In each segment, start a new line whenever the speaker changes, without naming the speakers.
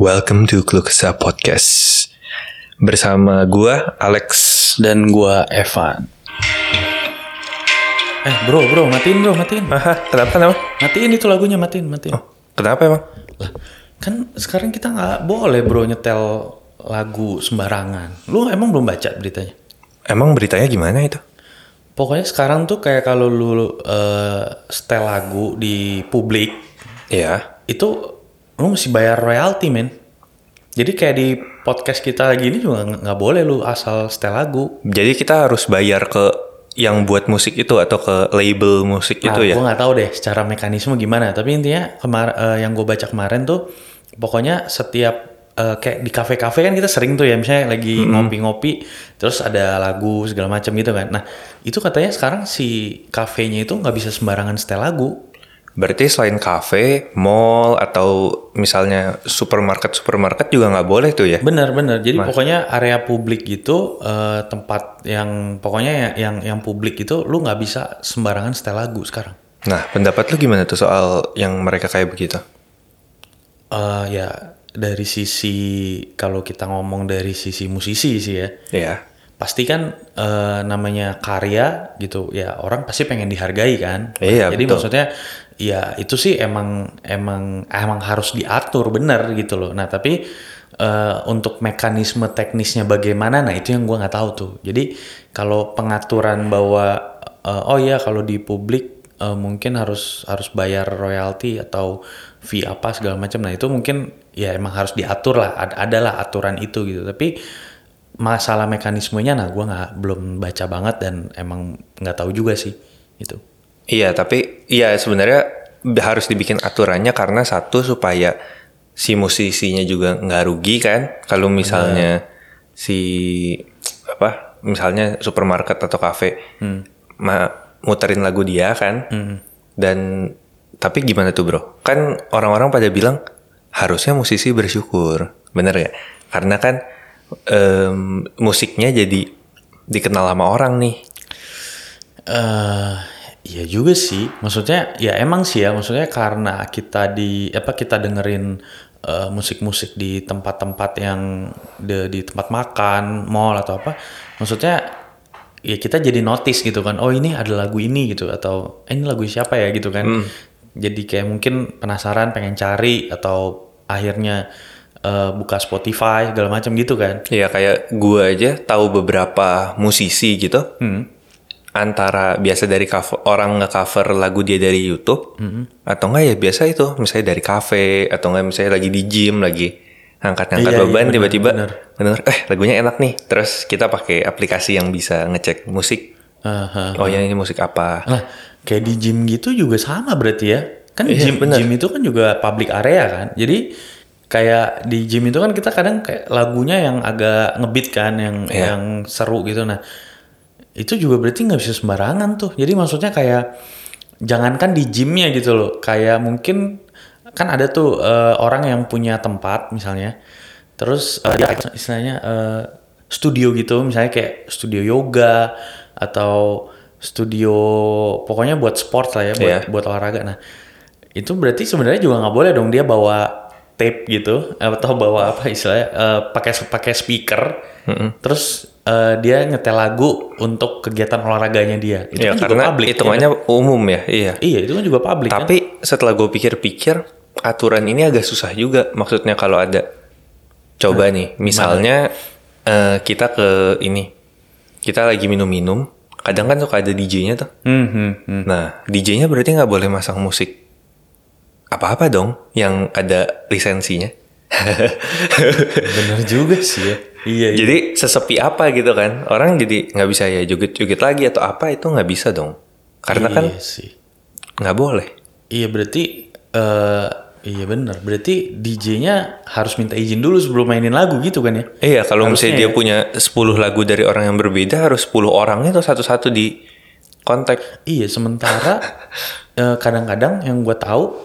Welcome to Klukesa Podcast. Bersama gua Alex.
dan gua Evan. Eh bro bro matiin bro matiin
Aha, kenapa kenapa?
matiin itu lagunya matiin matiin.
Kenapa emang?
Lah, kan sekarang kita nggak boleh bro nyetel lagu sembarangan. Lu emang belum baca beritanya?
Emang beritanya gimana itu?
Pokoknya sekarang tuh kayak kalau lu eh, setel lagu di publik
Iya.
itu lu mesti bayar royalti men. Jadi kayak di podcast kita lagi ini juga nggak boleh lu asal setel lagu.
Jadi kita harus bayar ke yang buat musik itu atau ke label musik
Nah,
itu ya?
gue nggak tahu deh secara mekanisme gimana. Tapi intinya kemar eh, yang gue baca kemarin tuh, pokoknya setiap eh, kayak di kafe-kafe kan kita sering tuh ya, misalnya lagi ngopi-ngopi, terus ada lagu segala macam gitu kan. Nah itu katanya sekarang si kafenya itu nggak bisa sembarangan setel lagu.
Berarti selain kafe, mall atau misalnya supermarket supermarket juga nggak boleh tuh ya?
Bener-bener. Jadi pokoknya area publik gitu, eh, tempat yang pokoknya ya- yang yang publik itu, lu nggak bisa sembarangan setel lagu sekarang.
Nah, pendapat lu gimana tuh soal yang mereka kayak begitu?
Eh, ya dari sisi kalau kita ngomong dari sisi musisi sih ya.
Iya.
pasti kan eh, namanya karya gitu ya orang pasti pengen dihargai kan
Iya,
jadi
betul.
maksudnya ya itu sih emang emang emang harus diatur benar gitu loh. Nah tapi eh, untuk mekanisme teknisnya bagaimana nah itu yang gua nggak tahu tuh. Jadi kalau pengaturan bahwa eh, oh ya kalau di publik eh, mungkin harus harus bayar royalti atau fee apa segala macam. Nah itu mungkin ya emang harus diatur lah. Ada adalah aturan itu gitu. Tapi masalah mekanismenya nah gue nggak belum baca banget dan emang nggak tahu juga sih itu
Iya, tapi iya sebenarnya harus dibikin aturannya karena satu supaya si musisinya juga nggak rugi kan. Kalau misalnya si apa, misalnya supermarket atau kafe ma- muterin lagu dia kan. Dan tapi gimana tuh bro? Kan orang-orang pada bilang harusnya musisi bersyukur, bener ya? Karena kan em, musiknya jadi dikenal sama orang nih.
eh iya juga sih maksudnya ya emang sih ya maksudnya karena kita di apa kita dengerin eh, musik-musik di tempat-tempat yang de- di tempat makan mall atau apa maksudnya ya kita jadi notice gitu kan oh ini ada lagu ini gitu atau eh, ini lagu siapa ya? gitu kan. Jadi kayak mungkin penasaran pengen cari atau akhirnya eh, buka Spotify segala macam gitu kan.
Iya kayak gue aja tahu beberapa musisi gitu. Antara biasa dari cover, orang nge-cover lagu dia dari YouTube atau enggak ya biasa itu misalnya dari kafe atau enggak misalnya lagi di gym lagi angkat-angkat
Iya, iya,
beban
benar,
tiba-tiba
benar.
eh lagunya enak nih terus kita pakai aplikasi yang bisa ngecek musik
Aha.
oh ya ini musik apa
Lah, kayak di gym gitu juga sama berarti ya. Kan
Iya,
gym,
bener.
gym itu kan juga public area kan. Jadi kayak di gym itu kan kita kadang kayak lagunya yang agak ngebeat kan, yang
Iya.
yang seru gitu. Nah, itu juga berarti nggak bisa sembarangan tuh. Jadi maksudnya kayak jangankan di gymnya gitu loh. Kayak mungkin kan ada tuh eh, orang yang punya tempat misalnya, terus eh, dia istilahnya eh, studio gitu, misalnya kayak studio yoga atau studio pokoknya buat sport lah ya, buat
Iya.
buat olahraga. Nah, itu berarti sebenarnya juga nggak boleh dong dia bawa tape gitu atau bawa apa istilahnya eh, pakai pakai speaker, terus eh, dia nyetel lagu untuk kegiatan olahraganya dia. Itu
ya
kan juga
karena
public, ya
hitungannya umum ya iya
kan? Iya, itu kan juga public kan.
Tapi setelah gue pikir-pikir, aturan ini agak susah juga. Maksudnya kalau ada, coba nih, misalnya eh, kita ke ini, kita lagi minum-minum, kadang kan suka ada DJ-nya tuh.
Hmm, hmm, hmm.
Nah, DJ-nya berarti nggak boleh masang musik apa-apa dong yang ada lisensinya.
Bener juga sih ya. Iya, iya.
Jadi sesepi apa gitu kan? Orang jadi nggak bisa ya joget-joget lagi atau apa itu nggak bisa dong. Karena kan
Iya sih.
nggak boleh.
Iya berarti eh iya bener. Berarti DJ-nya harus minta izin dulu sebelum mainin lagu gitu kan ya?
Iya, kalau misalnya
Harusnya
dia punya 10 lagu dari orang yang berbeda, harus 10 orangnya tuh satu-satu di kontak.
Iya sementara eh, kadang-kadang yang gue tahu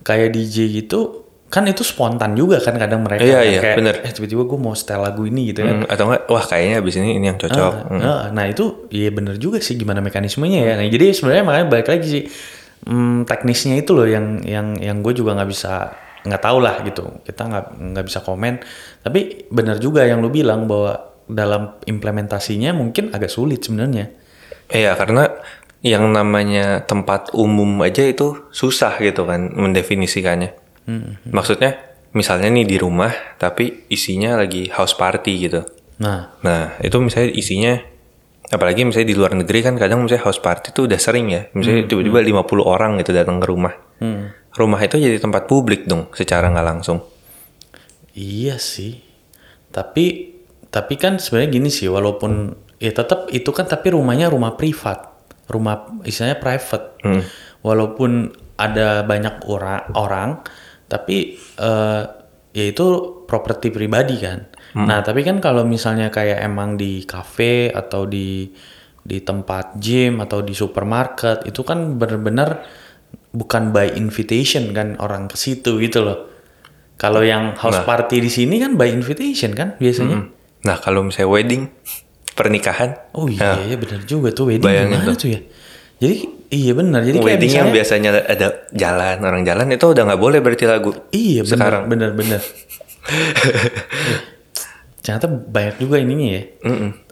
kayak DJ gitu kan itu spontan juga kan kadang mereka
Iya,
kan,
iya,
kayak
bener.
eh tiba-tiba gue mau setel lagu ini gitu kan.
Hmm, atau enggak, wah kayaknya abis ini ini yang cocok. Hmm.
Nah, nah, itu iya bener juga sih gimana mekanismenya ya. Nah, jadi sebenarnya makanya balik lagi sih hmm, teknisnya itu loh yang yang yang gue juga nggak bisa nggak tahu lah gitu kita nggak nggak bisa komen tapi benar juga yang lu bilang bahwa dalam implementasinya mungkin agak sulit sebenarnya
Iya, karena yang namanya tempat umum aja itu susah gitu kan mendefinisikannya. Maksudnya, misalnya nih di rumah, tapi isinya lagi house party gitu.
nah
Nah, itu misalnya isinya, apalagi misalnya di luar negeri kan kadang misalnya house party itu udah sering ya. Misalnya tiba-tiba 50 orang gitu datang ke rumah. Rumah itu jadi tempat publik dong, secara nggak langsung.
Iya sih. Tapi tapi kan sebenarnya gini sih walaupun ya tetap itu kan tapi rumahnya rumah privat. Rumah istilahnya private. Walaupun ada banyak orang orang tapi eh ya itu properti pribadi kan. Nah, tapi kan kalau misalnya kayak emang di kafe atau di di tempat gym atau di supermarket itu kan benar-benar bukan by invitation kan orang ke situ gitu loh. Kalau yang house party di sini kan by invitation kan biasanya.
Nah, kalau misalnya wedding, pernikahan,
Oh iya, iya benar juga tuh wedding
Bayangin
gimana tuh ya. Jadi iya benar. Jadi kayak
wedding yang biasanya ada jalan, orang jalan itu udah nggak boleh berarti lagu.
Iya benar
sekarang.
benar benar. Eh, Ternyata banyak juga ininya ya.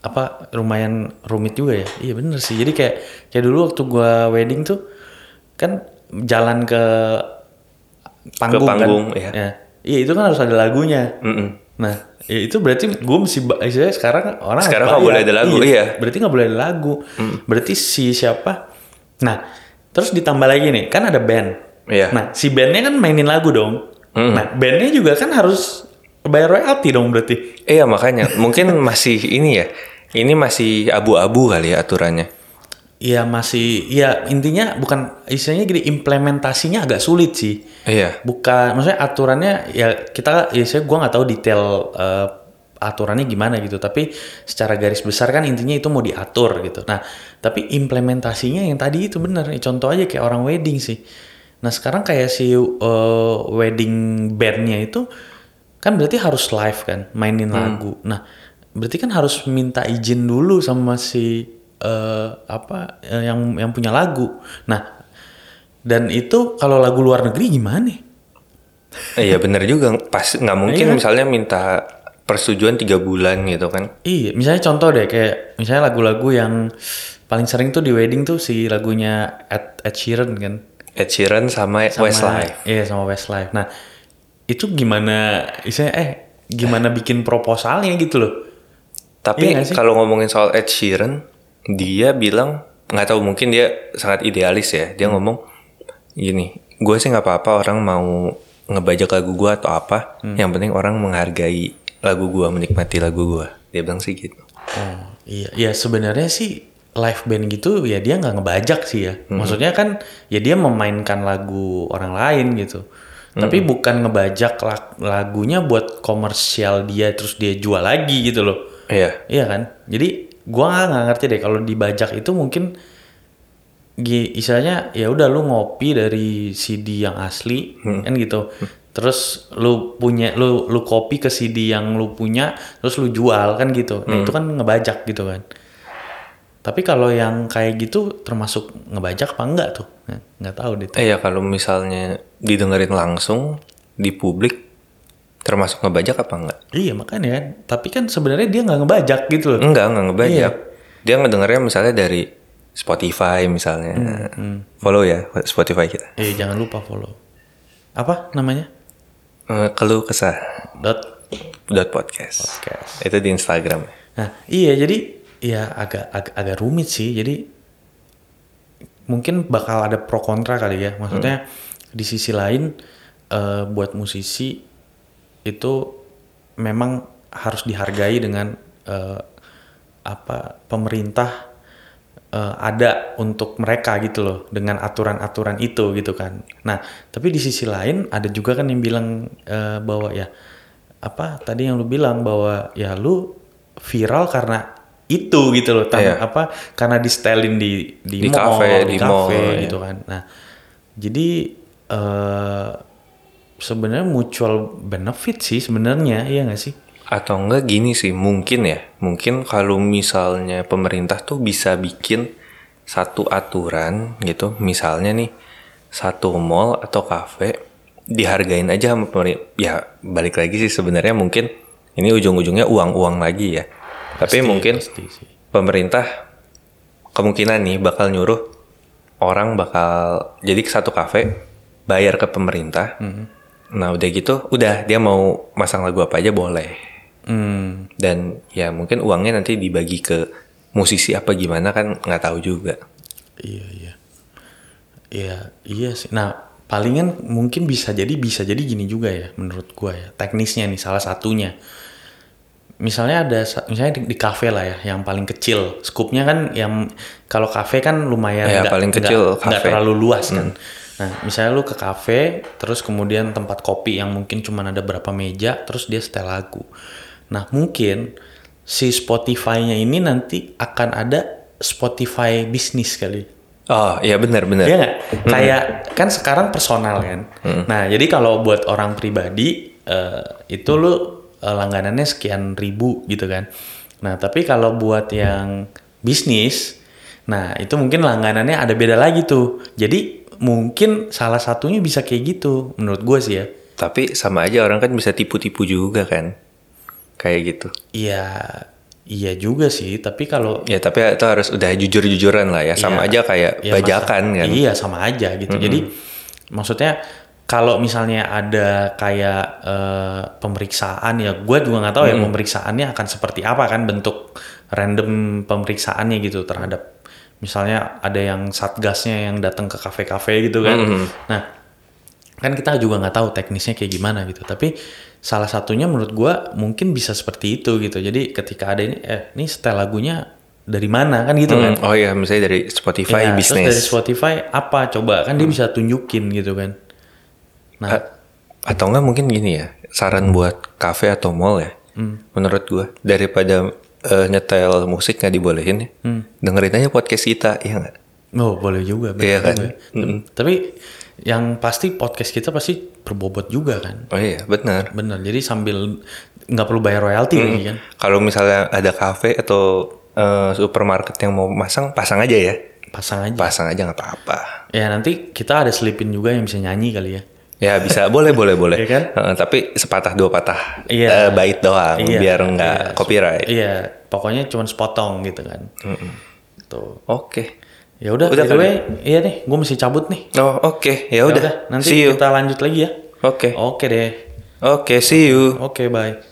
Apa lumayan rumit juga ya. Iya benar sih. Jadi kayak kayak dulu waktu gua wedding tuh kan jalan ke panggung,
panggung,
kan.
iya.
Ya. Iya itu kan harus ada lagunya.
Mm-mm.
Nah, ya itu berarti gue mesti sekarang orang
Sekarang nggak
bayar.
boleh ada lagu, iya.
Berarti nggak boleh ada lagu. Berarti si siapa? Nah, terus ditambah lagi nih, kan ada band.
Iya.
Nah, si bandnya kan mainin lagu dong. Nah, bandnya juga kan harus bayar royalti dong berarti.
Iya makanya mungkin masih ini ya. Ini masih abu-abu kali ya aturannya.
Iya masih, ya intinya bukan istilahnya gini implementasinya agak sulit sih.
Iya.
Bukan, maksudnya aturannya ya kita, ya saya gue nggak tahu detail eh, aturannya gimana gitu. Tapi secara garis besar kan intinya itu mau diatur gitu. Nah, tapi implementasinya yang tadi itu bener. Contoh aja kayak orang wedding sih. Nah sekarang kayak si eh, wedding bandnya itu kan berarti harus live kan, mainin lagu. Nah berarti kan harus minta izin dulu sama si eh, apa eh, yang yang punya lagu. Nah dan itu kalau lagu luar negeri gimana?
Iya bener juga. Pas nggak mungkin
Iya.
misalnya minta persetujuan tiga bulan gitu kan.
Iya, misalnya contoh deh kayak misalnya lagu-lagu yang paling sering tuh di wedding tuh si lagunya Ed, Ed Sheeran kan.
Ed Sheeran sama,
Sama-
Westlife.
Iya sama Westlife. Nah itu gimana? Misalnya eh gimana bikin proposalnya gitu loh?
Tapi
Iya
kalau ngomongin soal Ed Sheeran, dia bilang nggak tahu mungkin dia sangat idealis ya. Dia ngomong gini, gue sih nggak apa-apa orang mau ngebajak lagu gue atau apa. Yang penting orang menghargai lagu gue, menikmati lagu gue. Dia bilang sih gitu.
Oh iya, ya sebenarnya sih live band gitu ya dia nggak ngebajak sih ya. Maksudnya kan ya dia memainkan lagu orang lain gitu. Tapi bukan ngebajak lag- lagunya buat komersial dia terus dia jual lagi gitu loh.
Iya.
Iya kan? Jadi gua nggak- ngerti deh kalau dibajak itu mungkin istilahnya ya udah lu ngopi dari CD yang asli kan gitu. Terus lu punya lu lu kopi ke CD yang lu punya terus lu jual kan gitu. Nah, itu kan ngebajak gitu kan. Tapi kalau yang kayak gitu termasuk ngebajak apa enggak tuh? Nah, nggak tahu deh.
Eh ya kalau misalnya didengerin langsung di publik, termasuk ngebajak apa enggak?
Iya makanya kan. Tapi kan sebenarnya dia nggak ngebajak gitu loh.
Enggak, enggak ngebajak.
Iya.
Dia ngedengernya misalnya dari Spotify misalnya. Follow ya Spotify kita.
Eh jangan lupa follow. Apa namanya?
Eh, keluh kesah
Dot
dot podcast.
podcast.
Itu di Instagram.
Nah, iya jadi ya agak agak, agak rumit sih. Jadi mungkin bakal ada pro kontra kali ya. Maksudnya di sisi lain eh, buat musisi itu memang harus dihargai dengan eh, apa pemerintah eh, ada untuk mereka gitu loh dengan aturan-aturan itu gitu kan. Nah, tapi di sisi lain ada juga kan yang bilang eh, bahwa ya apa tadi yang lu bilang bahwa ya lu viral karena itu gitu loh, tan-
Iya.
apa karena di setelin di di,
Di
mall,
kafe,
di,
di
kafe
mall, iya.
gitu kan. Nah, jadi eh sebenarnya mutual benefit sih sebenarnya, iya nggak sih?
Atau enggak gini sih, mungkin ya. Mungkin kalau misalnya pemerintah tuh bisa bikin satu aturan gitu. Misalnya nih, satu mall atau kafe dihargain aja sama pemerintah. Ya balik lagi sih sebenarnya mungkin ini ujung-ujungnya uang-uang lagi ya. Tapi mungkin
Pasti sih.
pemerintah kemungkinan nih bakal nyuruh orang bakal jadi ke satu kafe bayar ke pemerintah. Nah udah gitu, udah dia mau masang lagu apa aja boleh.
Hmm.
Dan ya mungkin uangnya nanti dibagi ke musisi apa gimana kan nggak tahu juga.
Iya iya. Iya iya sih. Nah palingan mungkin bisa jadi bisa jadi gini juga ya menurut gua ya teknisnya nih salah satunya. Misalnya ada sa- misalnya di, di kafe lah ya yang paling kecil skupnya kan yang kalau kafe kan lumayan
Ya, paling kecil
nggak terlalu luas kan. Nah misalnya lu ke kafe terus kemudian tempat kopi yang mungkin cuma ada berapa meja terus dia setel lagu. Nah mungkin si Spotify-nya ini nanti akan ada Spotify bisnis kali.
Oh iya benar-benar.
Iya nggak? Kayak kan sekarang personal kan. Nah jadi kalau buat orang pribadi eh, itu lu eh, langganannya sekian ribu gitu kan. Nah tapi kalau buat yang bisnis, nah itu mungkin langganannya ada beda lagi tuh. Jadi mungkin salah satunya bisa kayak gitu menurut gue sih ya.
Tapi sama aja orang kan bisa tipu-tipu juga kan. Kayak gitu.
Iya iya juga sih. Tapi kalau
Ya tapi itu harus udah jujur-jujuran lah ya. Sama
Iya.
aja kayak
Iya,
bajakan
masa-
kan.
Iya sama aja gitu. Jadi maksudnya kalau misalnya ada kayak eh, pemeriksaan ya, gue juga nggak tahu ya pemeriksaannya akan seperti apa kan bentuk random pemeriksaannya gitu terhadap misalnya ada yang satgasnya yang datang ke kafe-kafe gitu kan. Nah kan kita juga nggak tahu teknisnya kayak gimana gitu. Tapi salah satunya menurut gue mungkin bisa seperti itu gitu. Jadi ketika ada ini, eh ini setel lagunya dari mana kan gitu kan.
Hmm, Oh iya misalnya dari Spotify
Iya,
bisnis.
Terus dari Spotify apa coba kan dia bisa tunjukin gitu kan. Nah,
A- atau enggak mungkin gini ya. Saran buat kafe atau mall ya.
Hmm.
Menurut gua daripada eh, nyetel musik nggak dibolehin ya.
Hmm.
Dengerin aja podcast kita, iya nggak?
Oh boleh juga.
Iya kan?
juga. Tapi yang pasti podcast kita pasti berbobot juga kan.
Oh iya benar.
Bener. Jadi sambil nggak perlu bayar royalti
Hmm.
lagi kan.
Kalau misalnya ada kafe atau eh, supermarket yang mau pasang, pasang aja ya.
Pasang aja.
Pasang aja nggak apa-apa.
Ya nanti kita ada selipin juga yang bisa nyanyi kali ya.
Ya bisa, boleh, boleh, boleh.
Iya kan?
Heeh, tapi sepatah dua patah.
Iya.
Eh, bait doang,
Iya,
biar nggak
iya.
copyright.
Iya, pokoknya cuma sepotong gitu kan. Tuh.
Oke.
Ya udah,
Udah
by way, iya nih, gue mesti cabut nih.
Oh oke, ya
Ya
udah.
nanti
see you.
kita lanjut lagi ya.
Oke.
Oke deh.
Oke, see you.
Oke, bye.